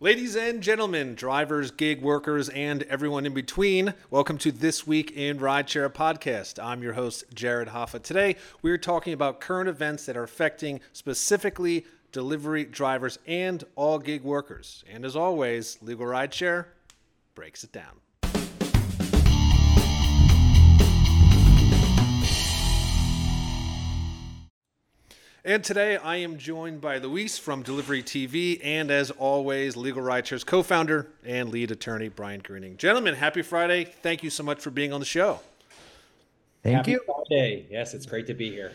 Ladies and gentlemen, drivers, gig workers, and everyone in between, welcome to This Week in Rideshare podcast. I'm your host, Jared Hoffa. Today, we're talking about current events that are affecting specifically delivery drivers and all gig workers. And as always, Legal Rideshare breaks it down. And today I am joined by Luiz from Delivery TV and, as always, Legal Rideshare's co founder and lead attorney, Bryant Greening. Gentlemen, happy Friday. Thank you so much for being on the show. Thank happy you. Friday. Yes, it's great to be here.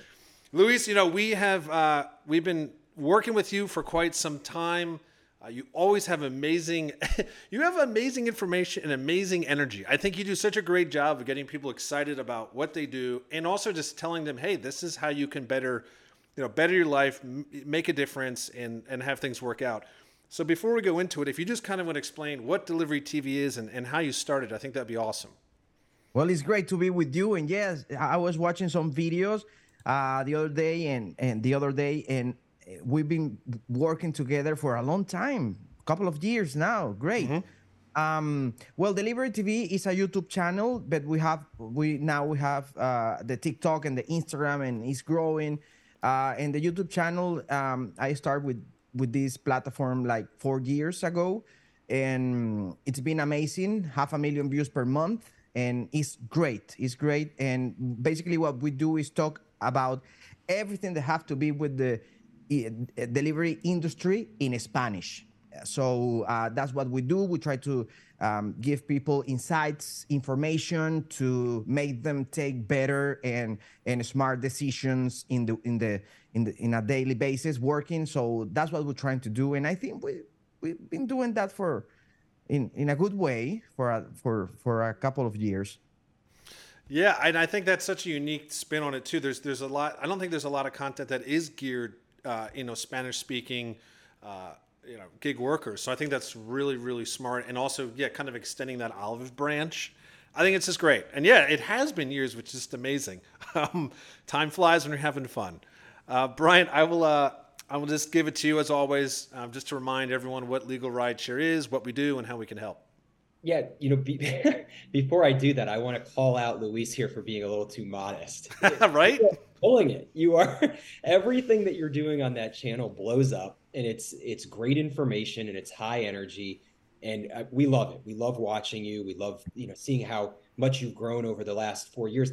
Luiz, you know, we have, uh, we've been working with you for quite some time. Uh, you always have amazing, you have amazing information and amazing energy. I think you do such a great job of getting people excited about what they do and also just telling them, hey, this is how you can better you know, better your life, m- make a difference, and and have things work out. So before we go into it, if you just kind of want to explain what Delivery TV is and, and how you started, I think that'd be awesome. Well, it's great to be with you. And yes, I was watching some videos uh, the other day and, and the other day, and we've been working together for a long time, a couple of years now. Great. Mm-hmm. Um, well, Delivery TV is a YouTube channel, but we have we now we have uh, the TikTok and the Instagram, and it's growing. Uh, and the YouTube channel, um, I started with with this platform like four years ago, and it's been amazing. Half a million views per month, and it's great. It's great. And basically, what we do is talk about everything that have to be with the uh, delivery industry in Spanish. So uh, that's what we do. We try to um, give people insights, information to make them take better and and smart decisions in the in the in the in a daily basis working. So that's what we're trying to do, and I think we we've been doing that for in in a good way for a, for for a couple of years. Yeah, and I think that's such a unique spin on it too. There's there's a lot. I don't think there's a lot of content that is geared, uh, you know, Spanish speaking. Uh, you know gig workers. So I think that's really really smart, and also yeah, kind of extending that olive branch. I think it's just great, and yeah, it has been years, which is just amazing. Um, time flies when you're having fun. Uh, Bryant, I will uh, I will just give it to you as always, um, just to remind everyone what Legal Rideshare is, what we do, and how we can help. Yeah, you know, be, before I do that, I want to call out Luiz here for being a little too modest. right? Pulling it. You are everything that you're doing on that channel blows up and it's it's great information and it's high energy. And uh, we love it. We love watching you. We love you know seeing how much you've grown over the last four years.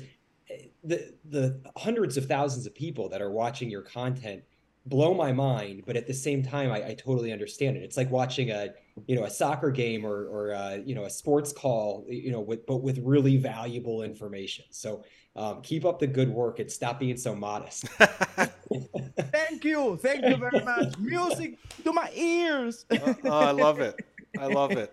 Eh, the the hundreds of thousands of people that are watching your content blow my mind but at the same time I, I totally understand it. It's like watching a you know a soccer game or or uh, you know a sports call you know with but with really valuable information. So um, keep up the good work and stop being so modest. Thank you. Thank you very much. Music to my ears. Oh, oh, i love it. I love it.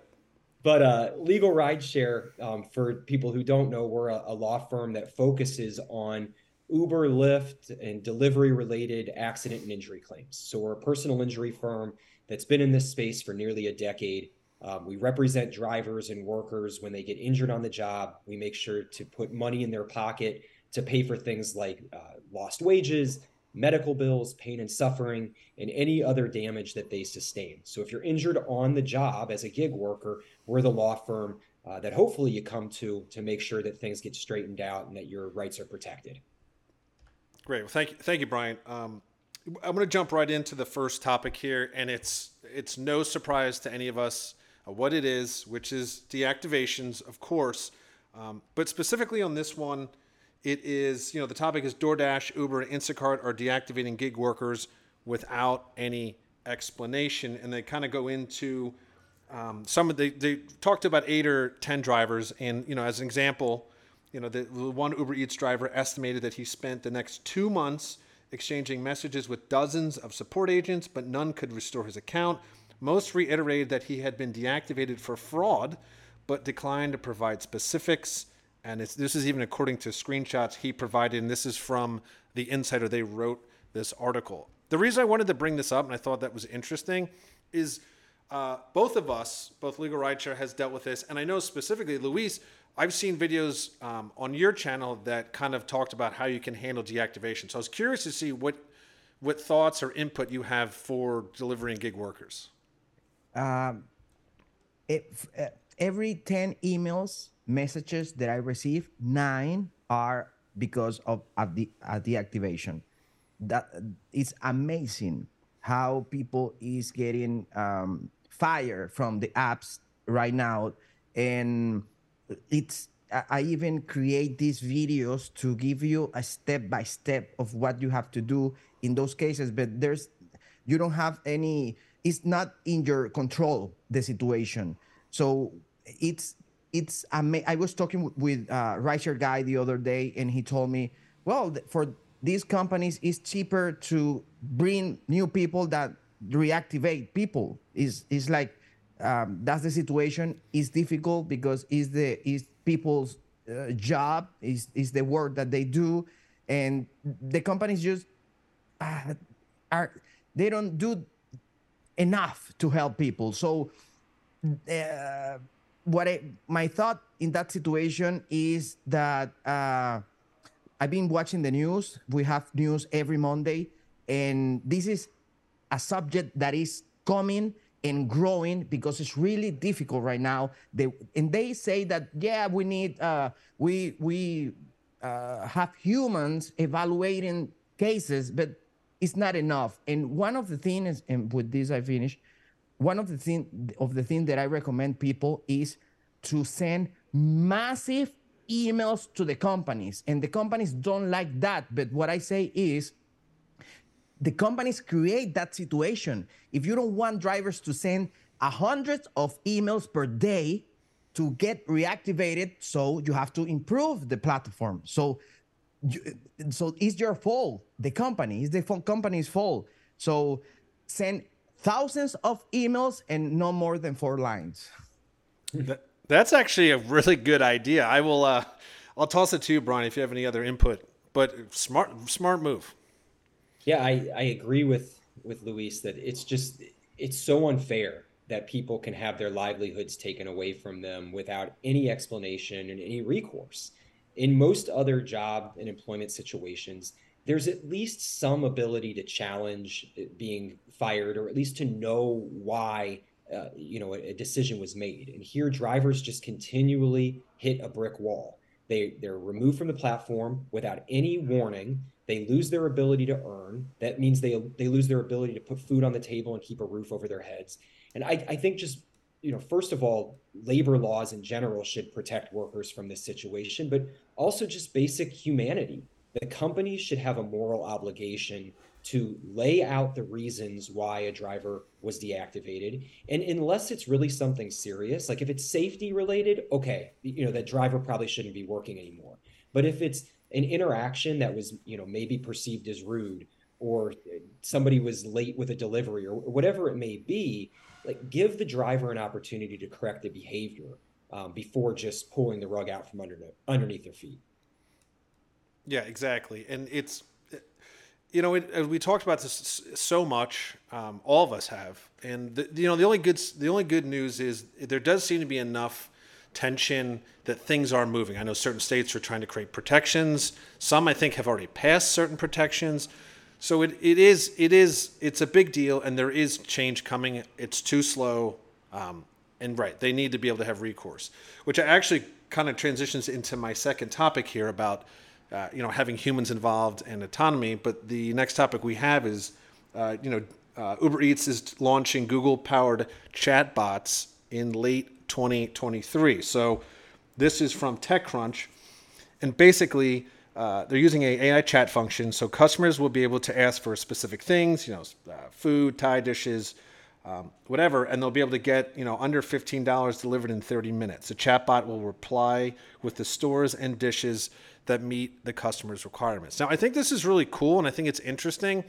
But uh, legal rideshare um, for people who don't know we're a, a law firm that focuses on Uber, Lyft, and delivery related accident and injury claims. So we're a personal injury firm that's been in this space for nearly a decade. Um, we represent drivers and workers when they get injured on the job. We make sure to put money in their pocket to pay for things like uh, lost wages, medical bills, pain and suffering, and any other damage that they sustain. So if you're injured on the job as a gig worker, we're the law firm uh, that hopefully you come to to make sure that things get straightened out and that your rights are protected. Great. Well, thank you, thank you, Bryant. Um, I'm going to jump right into the first topic here, and it's it's no surprise to any of us uh, what it is, which is deactivations, of course, um, but specifically on this one, it is you know the topic is DoorDash, Uber, and Instacart are deactivating gig workers without any explanation, and they kind of go into um, some of the they talked about eight or ten drivers, and you know as an example, you know the, the one Uber Eats driver estimated that he spent the next two months exchanging messages with dozens of support agents, but none could restore his account. Most reiterated that he had been deactivated for fraud, but declined to provide specifics. And this is even according to screenshots he provided, and this is from the Insider. They wrote this article. The reason I wanted to bring this up, and I thought that was interesting, is uh, both of us, both Legal Rideshare has dealt with this, and I know specifically, Luiz, I've seen videos um, on your channel that kind of talked about how you can handle deactivation. So I was curious to see what what thoughts or input you have for delivering gig workers. Um, uh, every 10 emails, messages that I receive, nine are because of a, de- a deactivation. That it's amazing how people is getting um, fire from the apps right now, and it's I even create these videos to give you a step by step of what you have to do in those cases. But there's you don't have any. It's not in your control the situation. So it's it's ama- I was talking with uh, Rideshare guy the other day, and he told me, well, for these companies, it's cheaper to bring new people that reactivate people. Is is like um, that's the situation. It's difficult because is the is people's uh, job is is the work that they do, and the companies just uh, are they don't do enough to help people. So. Uh, what I, my thought in that situation is that uh, I've been watching the news. We have news every Monday, and this is a subject that is coming and growing because it's really difficult right now. They and they say that yeah, we need uh, we we uh, have humans evaluating cases, but it's not enough. And one of the things, and with this I finish one of the thing of the thing that I recommend people is to send massive emails to the companies, and the companies don't like that. But what I say is, the companies create that situation. If you don't want drivers to send a hundred of emails per day to get reactivated, so you have to improve the platform. So, you, so it's your fault. The company is the company's fault. So, send thousands of emails and no more than four lines. That, that's actually a really good idea. I will. Uh, I'll toss it to you, Bryant, if you have any other input. But smart, smart move. Yeah, I, I agree with with Luiz that it's just it's so unfair that people can have their livelihoods taken away from them without any explanation and any recourse. In most other job and employment situations, there's at least some ability to challenge being fired or at least to know why uh, you know a, a, decision was made. And here drivers just continually hit a brick wall. They they're removed from the platform without any warning. They lose their ability to earn. That means they they lose their ability to put food on the table and keep a roof over their heads. And i, I think just you know first of all labor laws in general should protect workers from this situation but also just basic humanity. The companies should have a moral obligation to lay out the reasons why a driver was deactivated. And unless it's really something serious like if it's safety related okay you know that driver probably shouldn't be working anymore. But if it's an interaction that was you know maybe perceived as rude or somebody was late with a delivery or whatever it may be like give the driver an opportunity to correct the behavior um, before just pulling the rug out from under, underneath their feet yeah exactly and it's you know, it, we talked about this so much. Um, all of us have, and the, you know, the only good the only good news is there does seem to be enough tension that things are moving. I know certain states are trying to create protections. Some, I think, have already passed certain protections. So it, it is it is it's a big deal, and there is change coming. It's too slow, um, and right, they need to be able to have recourse, which actually kind of transitions into my second topic here about uh, you know, having humans involved and autonomy. But the next topic we have is, uh, you know, uh, Uber Eats is launching Google-powered chatbots in late 2023. So this is from TechCrunch, and basically. Uh, they're using a AI chat function, so customers will be able to ask for specific things, you know, uh, food, Thai dishes, um, whatever, and they'll be able to get you know under fifteen dollars delivered in thirty minutes. The chatbot will reply with the stores and dishes that meet the customer's requirements. Now, I think this is really cool, and I think it's interesting.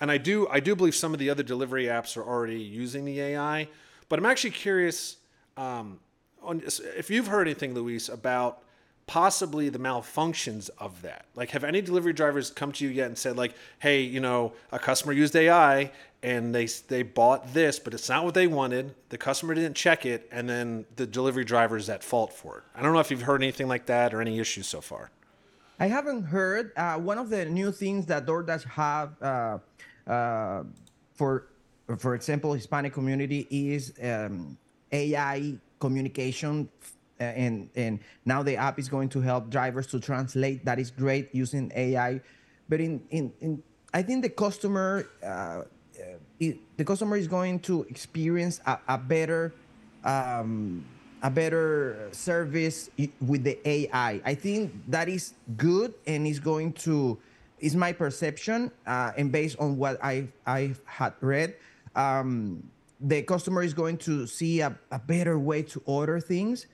And I do I do believe some of the other delivery apps are already using the AI, but I'm actually curious um, on if you've heard anything, Luiz, about possibly the malfunctions of that. Like, have any delivery drivers come to you yet and said, like, "Hey, you know, a customer used AI and they they bought this, but it's not what they wanted. The customer didn't check it, and then the delivery driver is at fault for it." I don't know if you've heard anything like that or any issues so far. I haven't heard. Uh, one of the new things that DoorDash have uh, uh, for for example, Hispanic community is um, AI communication, and and now the app is going to help drivers to translate. That is great using AI, but in in, in I think the customer uh, it, the customer is going to experience a, a better um, a better service with the AI. I think that is good and is going to is my perception uh, and based on what I I had read, um, the customer is going to see a, a, better way to order things,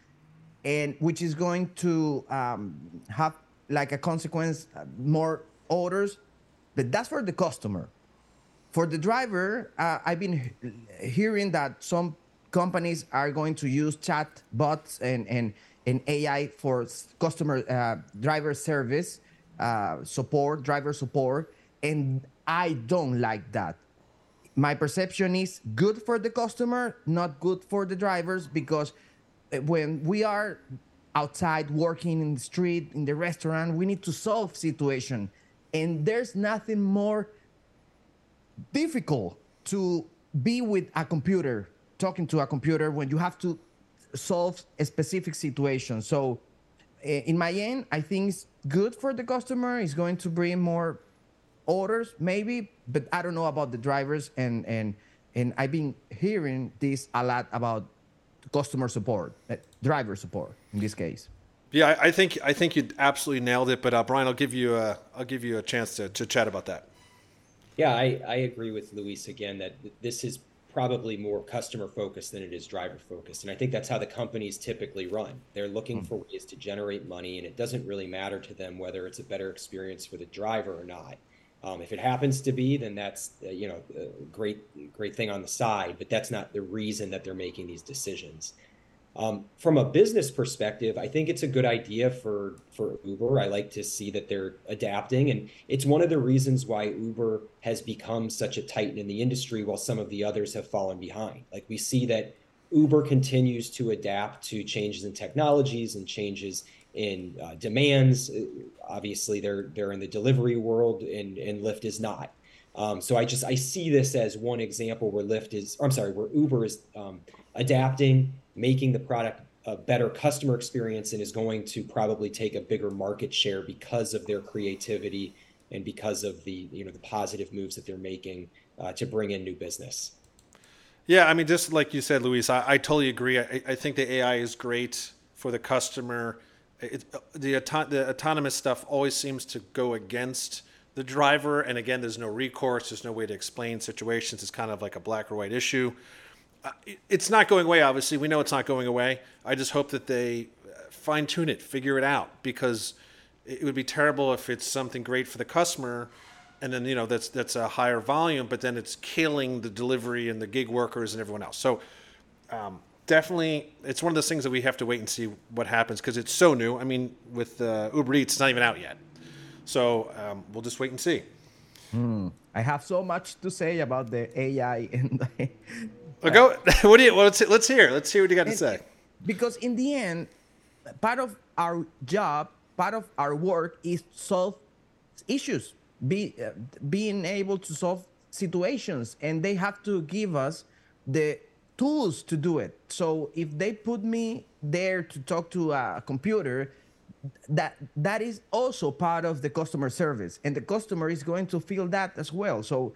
and which is going to um, have like a consequence uh, more orders, but that's for the customer. For the driver, uh, I've been hearing that some companies are going to use chat bots and and, and AI for customer uh, driver service uh, support, driver support, and I don't like that. My perception is good for the customer, not good for the drivers, because when we are outside working in the street, in the restaurant, we need to solve situation, and there's nothing more difficult to be with a computer, talking to a computer when you have to solve a specific situation. So, eh, in my end, I think it's good for the customer. It's going to bring more orders, maybe, but I don't know about the drivers. And and and I've been hearing this a lot about customer support, uh, driver support in this case. Yeah, I think I think you absolutely nailed it. But uh, Bryant, I'll give you a I'll give you a chance to, to chat about that. Yeah, I, I agree with Luiz again that this is probably more customer focused than it is driver focused. And I think that's how the companies typically run. They're looking mm. for ways to generate money, and it doesn't really matter to them whether it's a better experience for the driver or not. Um, if it happens to be, then that's uh, you know a great great thing on the side, but that's not the reason that they're making these decisions. Um, from a business perspective, I think it's a good idea for for Uber. I like to see that they're adapting, and it's one of the reasons why Uber has become such a titan in the industry, while some of the others have fallen behind. Like we see that Uber continues to adapt to changes in technologies and changes in uh, demands. Uh, obviously, they're they're in the delivery world, and and Lyft is not. Um, so I just I see this as one example where Lyft is, I'm sorry, where Uber is um, adapting making the product a better customer experience and is going to probably take a bigger market share because of their creativity and because of the you know the positive moves that they're making uh, to bring in new business. Yeah, I mean, just like you said, Luiz, I, I totally agree. I, I, think the AI is great for the customer. It, the, auto- the autonomous stuff always seems to go against the driver, and again, there's no recourse. There's no way to explain situations. It's kind of like a black or white issue it's not going away. Obviously, we know it's not going away. I just hope that they fine tune it, figure it out, because it would be terrible if it's something great for the customer, and then you know that's that's a higher volume, but then it's killing the delivery and the gig workers and everyone else. So. Um, definitely, it's one of those things that we have to wait and see what happens because it's so new. I mean, with uh, Uber Eats, it's not even out yet, so um, we'll just wait and see. Hmm. I have so much to say about the AI and well, go. What do you? Well, let's let's hear. Let's hear what you got to say. Because in the end, part of our job, part of our work is solve issues, be uh, being able to solve situations, and they have to give us the tools to do it. So if they put me there to talk to a computer, that that is also part of the customer service, and the customer is going to feel that as well. So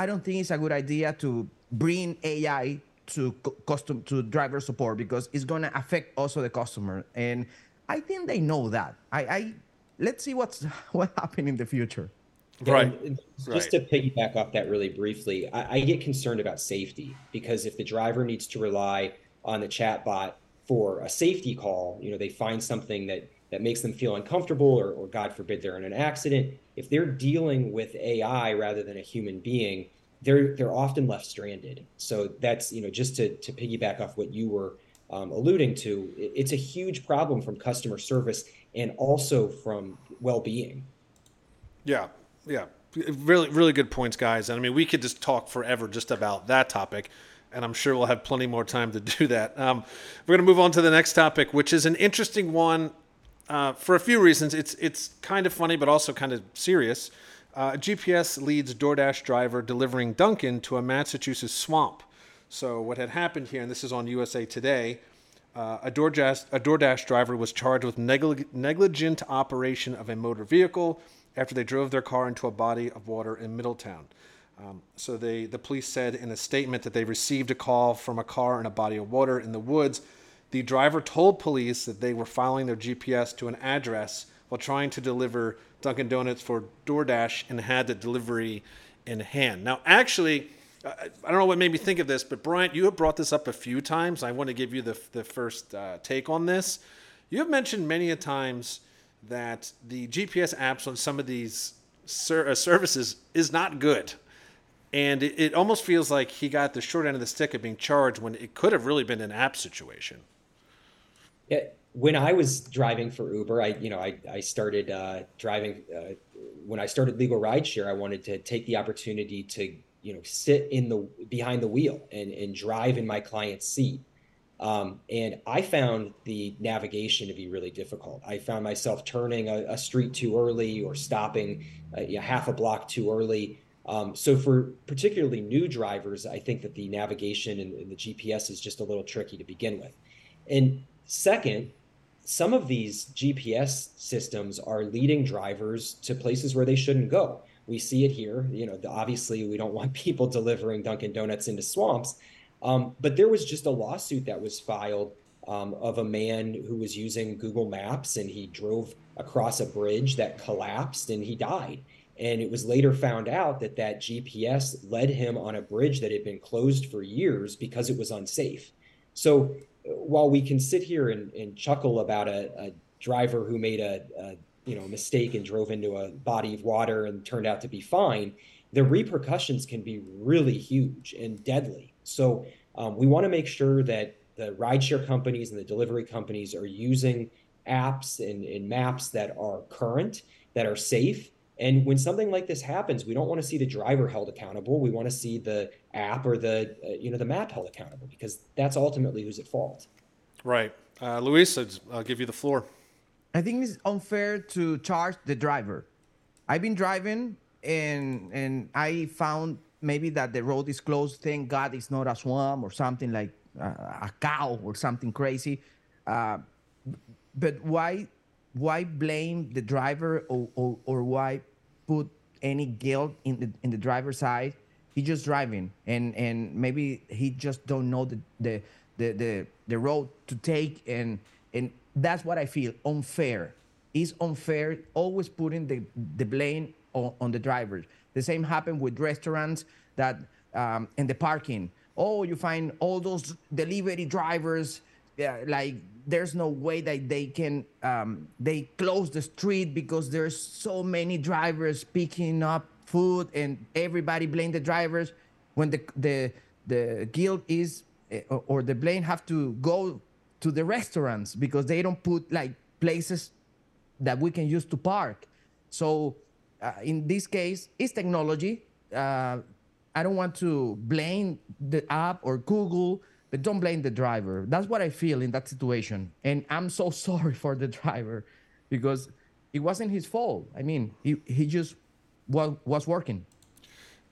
I don't think it's a good idea to bring AI to custom to driver support because it's going to affect also the customer and i think they know that i i let's see what's what happen in the future right just right. to piggyback off that really briefly I, I, get concerned about safety because if the driver needs to rely on the chat bot for a safety call you know they find something that that makes them feel uncomfortable or, or god forbid they're in an accident if they're dealing with ai rather than a human being they're they're often left stranded. So that's you know just to to piggyback off what you were um, alluding to, it's a huge problem from customer service and also from well-being. Yeah, yeah, really really good points, guys. And I mean, we could just talk forever just about that topic. And I'm sure we'll have plenty more time to do that. Um, we're going to move on to the next topic, which is an interesting one uh, for a few reasons. It's it's kind of funny, but also kind of serious. Uh, GPS leads DoorDash driver delivering Dunkin' to a Massachusetts swamp. So what had happened here, and this is on USA Today, uh, a, DoorDash, a DoorDash driver was charged with neglig- negligent operation of a motor vehicle after they drove their car into a body of water in Middletown. Um, so they, the police said in a statement that they received a call from a car in a body of water in the woods. The driver told police that they were following their GPS to an address while trying to deliver Dunkin' Donuts for DoorDash and had the delivery in hand. Now, actually, I don't know what made me think of this, but Bryant, you have brought this up a few times. I want to give you the, the first uh, take on this. You have mentioned many a times that the GPS apps on some of these ser- uh, services is not good. And it, it almost feels like he got the short end of the stick of being charged when it could have really been an app situation. Yeah, when I was driving for Uber, I you know I I started uh, driving uh, when I started legal rideshare. I wanted to take the opportunity to you know sit in the behind the wheel and and drive in my client's seat. Um, and I found the navigation to be really difficult. I found myself turning a, a street too early or stopping uh, know, half a block too early. Um, so for particularly new drivers, I think that the navigation and, and the GPS is just a little tricky to begin with. And second, some of these GPS systems are leading drivers to places where they shouldn't go. We see it here. You know, obviously, we don't want people delivering Dunkin' Donuts into swamps. Um, but there was just a lawsuit that was filed um, of a man who was using Google Maps and he drove across a bridge that collapsed and he died. And it was later found out that that GPS led him on a bridge that had been closed for years because it was unsafe. So while we can sit here and, and chuckle about a, a, driver who made a, a you know mistake and drove into a body of water and turned out to be fine, the repercussions can be really huge and deadly. So um, we want to make sure that the rideshare companies and the delivery companies are using apps and, and maps that are current, that are safe, and when something like this happens, we don't want to see the driver held accountable. We want to see the app or the uh, you know the map held accountable because that's ultimately who's at fault. Right, uh, Luiz, I'll give you the floor. I think it's unfair to charge the driver. I've been driving and and I found maybe that the road is closed. Thank God it's not a swamp or something like uh, a cow or something crazy. Uh, but why why blame the driver or, or, or why put any guilt in the in the driver's side? He's just driving, and and maybe he just don't know the the the the, the road to take, and and that's what I feel unfair. It's unfair always putting the the blame on, on the drivers. The same happened with restaurants that um, in the parking. Oh, you find all those delivery drivers yeah, like there's no way that they can um, they close the street because there's so many drivers picking up food and everybody blame the drivers when the the the guilt is eh, or the blame have to go to the restaurants because they don't put like places that we can use to park so uh, in this case it's technology uh, i don't want to blame the app or google but don't blame the driver. That's what I feel in that situation. And I'm so sorry for the driver because it wasn't his fault. I mean, he, he just was, was working.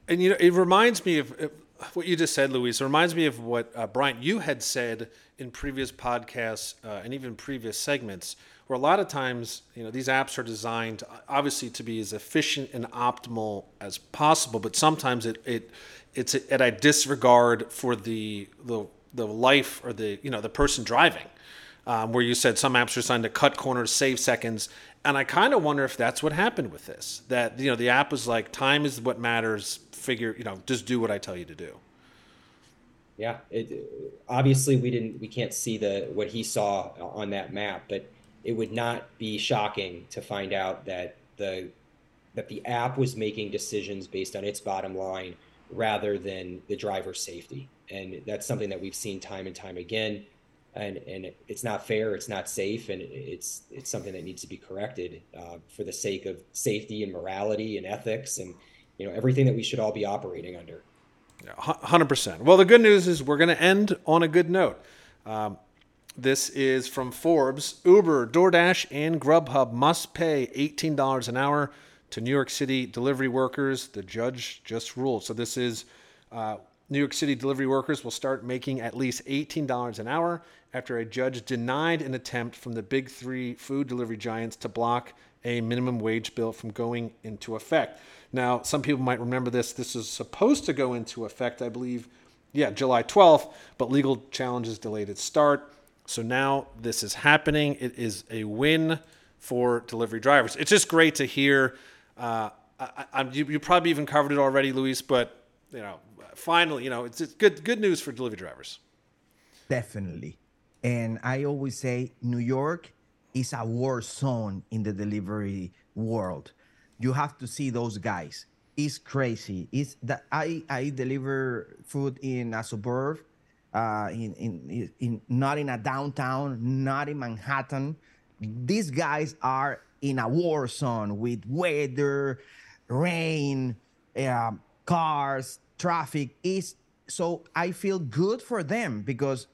And, you know, it reminds me of, of what you just said, Luiz. It reminds me of what, uh, Bryant, you had said in previous podcasts uh, and even previous segments, where a lot of times, you know, these apps are designed obviously to be as efficient and optimal as possible, but sometimes it, it it's at a disregard for the, the the life or the you know the person driving. Um, where you said some apps are designed to cut corners, save seconds, and I kind of wonder if that's what happened with this. That you know the app was like, time is what matters. Figure you know just do what I tell you to do. Yeah, it, obviously we didn't we can't see the what he saw on that map, but it would not be shocking to find out that the that the app was making decisions based on its bottom line rather than the driver's safety. And that's something that we've seen time and time again. And and it's not fair it's not safe and it's it's something that needs to be corrected uh, for the sake of safety and morality and ethics and you know everything that we should all be operating under. 100% well the good news is we're going to end on a good note. Um, this is from forbes uber doordash and grubhub must pay $18 an hour to New York City delivery workers. The judge just ruled. So this is uh, New York City delivery workers will start making at least $18 an hour after a judge denied an attempt from the big three food delivery giants to block a minimum wage bill from going into effect. Now, some people might remember this. This is supposed to go into effect, I believe, yeah, July 12th, but legal challenges delayed its start. So now this is happening. It is a win for delivery drivers. It's just great to hear. Uh, I, I, you, you probably even covered it already, Luiz, but you know, finally, you know, it's, it's good good news for delivery drivers. Definitely, and I always say New York is a war zone in the delivery world. You have to see those guys. It's crazy. It's that I I deliver food in a suburb, uh, in, in in not in a downtown, not in Manhattan. These guys are in a war zone with weather, rain, uh, cars, traffic. Is so I feel good for them because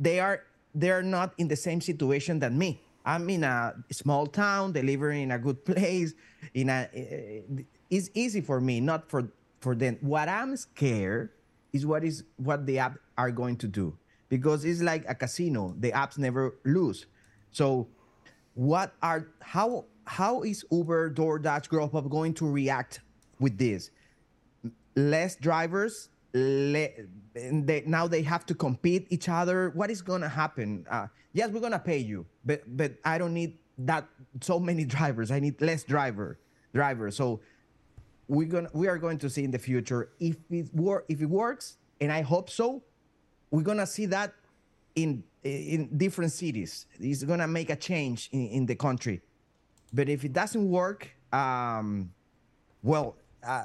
they are they're not in the same situation than me. I'm in a small town, delivering in a good place. In a, it's easy for me, not for for them. What I'm scared is what is what the app are going to do because it's like a casino. The apps never lose. So, what are how how is Uber, DoorDash, Grubhub going to react with this? Less drivers, le- they, now they have to compete each other. What is going to happen? Uh, yes, we're going to pay you, but but I don't need that so many drivers. I need less driver drivers. So we're gonna we are going to see in the future if it work if it works, and I hope so. We're gonna see that in in different cities. It's gonna make a change in, in the country. But if it doesn't work, um, well. Uh,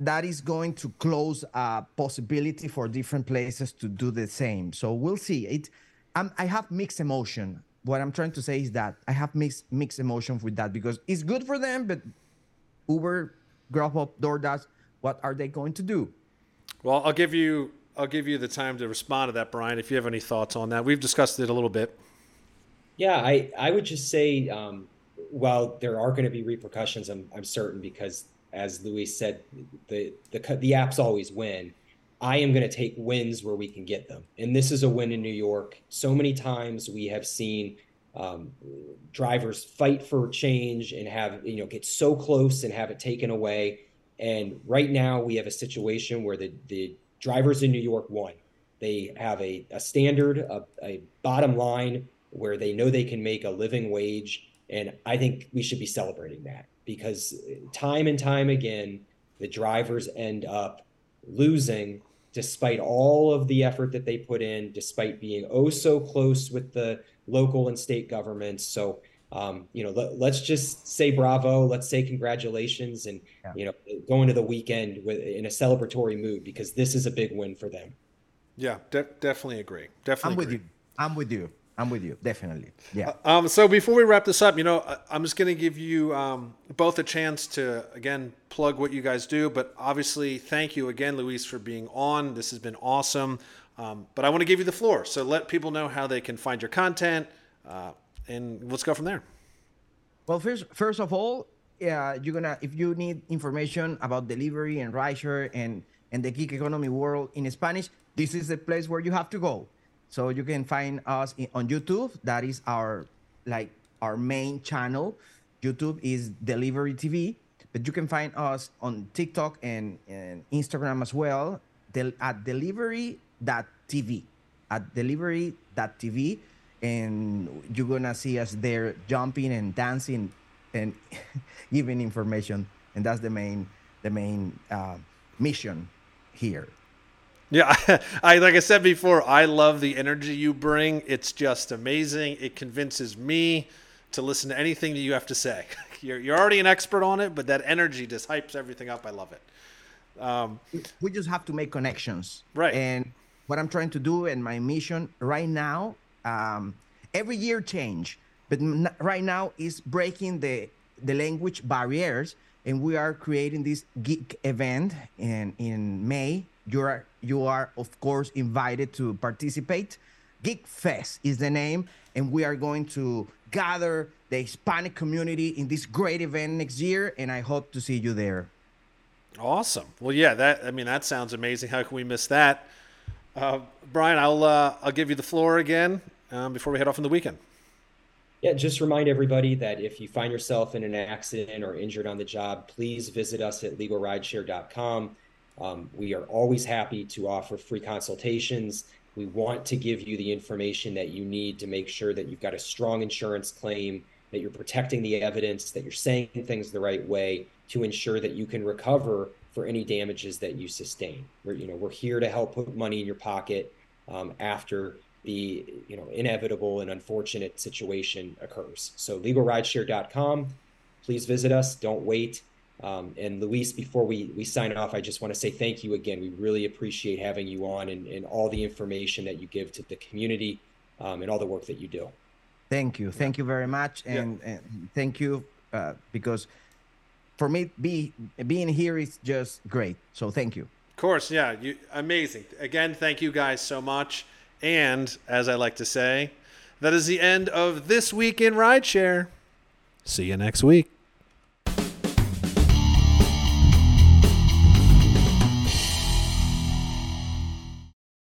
that is going to close a possibility for different places to do the same. So we'll see. It, I'm, I have mixed emotion. What I'm trying to say is that I have mixed mixed emotion with that because it's good for them, but Uber, Grubhub, DoorDash, what are they going to do? Well, I'll give you I'll give you the time to respond to that, Bryant. If you have any thoughts on that, we've discussed it a little bit. Yeah, I I would just say, um, while there are going to be repercussions, I'm I'm certain because as Luiz said, the the the apps always win. I am going to take wins where we can get them, and this is a win in New York. So many times we have seen um, drivers fight for change and have you know get so close and have it taken away. And right now we have a situation where the the drivers in New York won. They have a, a standard, a, a bottom line where they know they can make a living wage, and I think we should be celebrating that because time and time again, the drivers end up losing despite all of the effort that they put in, despite being oh so close with the local and state governments. So, um, you know, let, us just say bravo, let's say congratulations, and yeah. you know, go into the weekend with in a celebratory mood because this is a big win for them. Yeah, de- definitely agree. Definitely, I'm agree. with you. I'm with you. I'm with you, definitely. Yeah. Uh, um, so before we wrap this up, you know, I'm just going to give you um, both a chance to again plug what you guys do, but obviously, thank you again, Luiz, for being on. This has been awesome. Um, but I want to give you the floor, so let people know how they can find your content, uh, and let's go from there. Well, first, first of all, yeah, you're gonna if you need information about delivery and rideshare and and the gig economy world in Spanish, this is the place where you have to go. So you can find us in, on YouTube. That is our like our main channel. YouTube is Delivery TV, but you can find us on TikTok and, and Instagram as well del, at delivery.tv. At delivery.tv. And you're to see us there jumping and dancing and giving information. And that's the main, the main uh, mission here. Yeah, I like I said before, I love the energy you bring. It's just amazing. It convinces me to listen to anything that you have to say. You're you're already an expert on it, but that energy just hypes everything up. I love it. Um, we just have to make connections, right? And what I'm trying to do and my mission right now, um, every year change, but right now is breaking the the language barriers, and we are creating this geek event in in May you are you are of course invited to participate Geek Fest is the name, and we are going to gather the Hispanic community in this great event next year, and I hope to see you there. Awesome. Well, yeah, that I mean that sounds amazing. How can we miss that? Uh, Bryant, I'll uh, I'll give you the floor again um, before we head off on the weekend. Yeah, just remind everybody that if you find yourself in an accident or injured on the job, please visit us at legalrideshare.com. Um, we are always happy to offer free consultations. We want to give you the information that you need to make sure that you've got a strong insurance claim, that you're protecting the evidence, that you're saying things the right way to ensure that you can recover for any damages that you sustain. We're, you know, we're here to help put money in your pocket um, after the you know inevitable and unfortunate situation occurs. So legalrideshare.com, please visit us. Don't wait. Um, and Luiz, before we, we sign off, I just want to say thank you again. We really appreciate having you on and, and all the information that you give to the community um, and all the work that you do. Thank you. Thank you very much. And, yeah. and thank you uh, because for me, be, being here is just great. So thank you. Of course. Yeah. You, amazing. Again, thank you guys so much. And as I like to say, that is the end of this week in Rideshare. See you next week.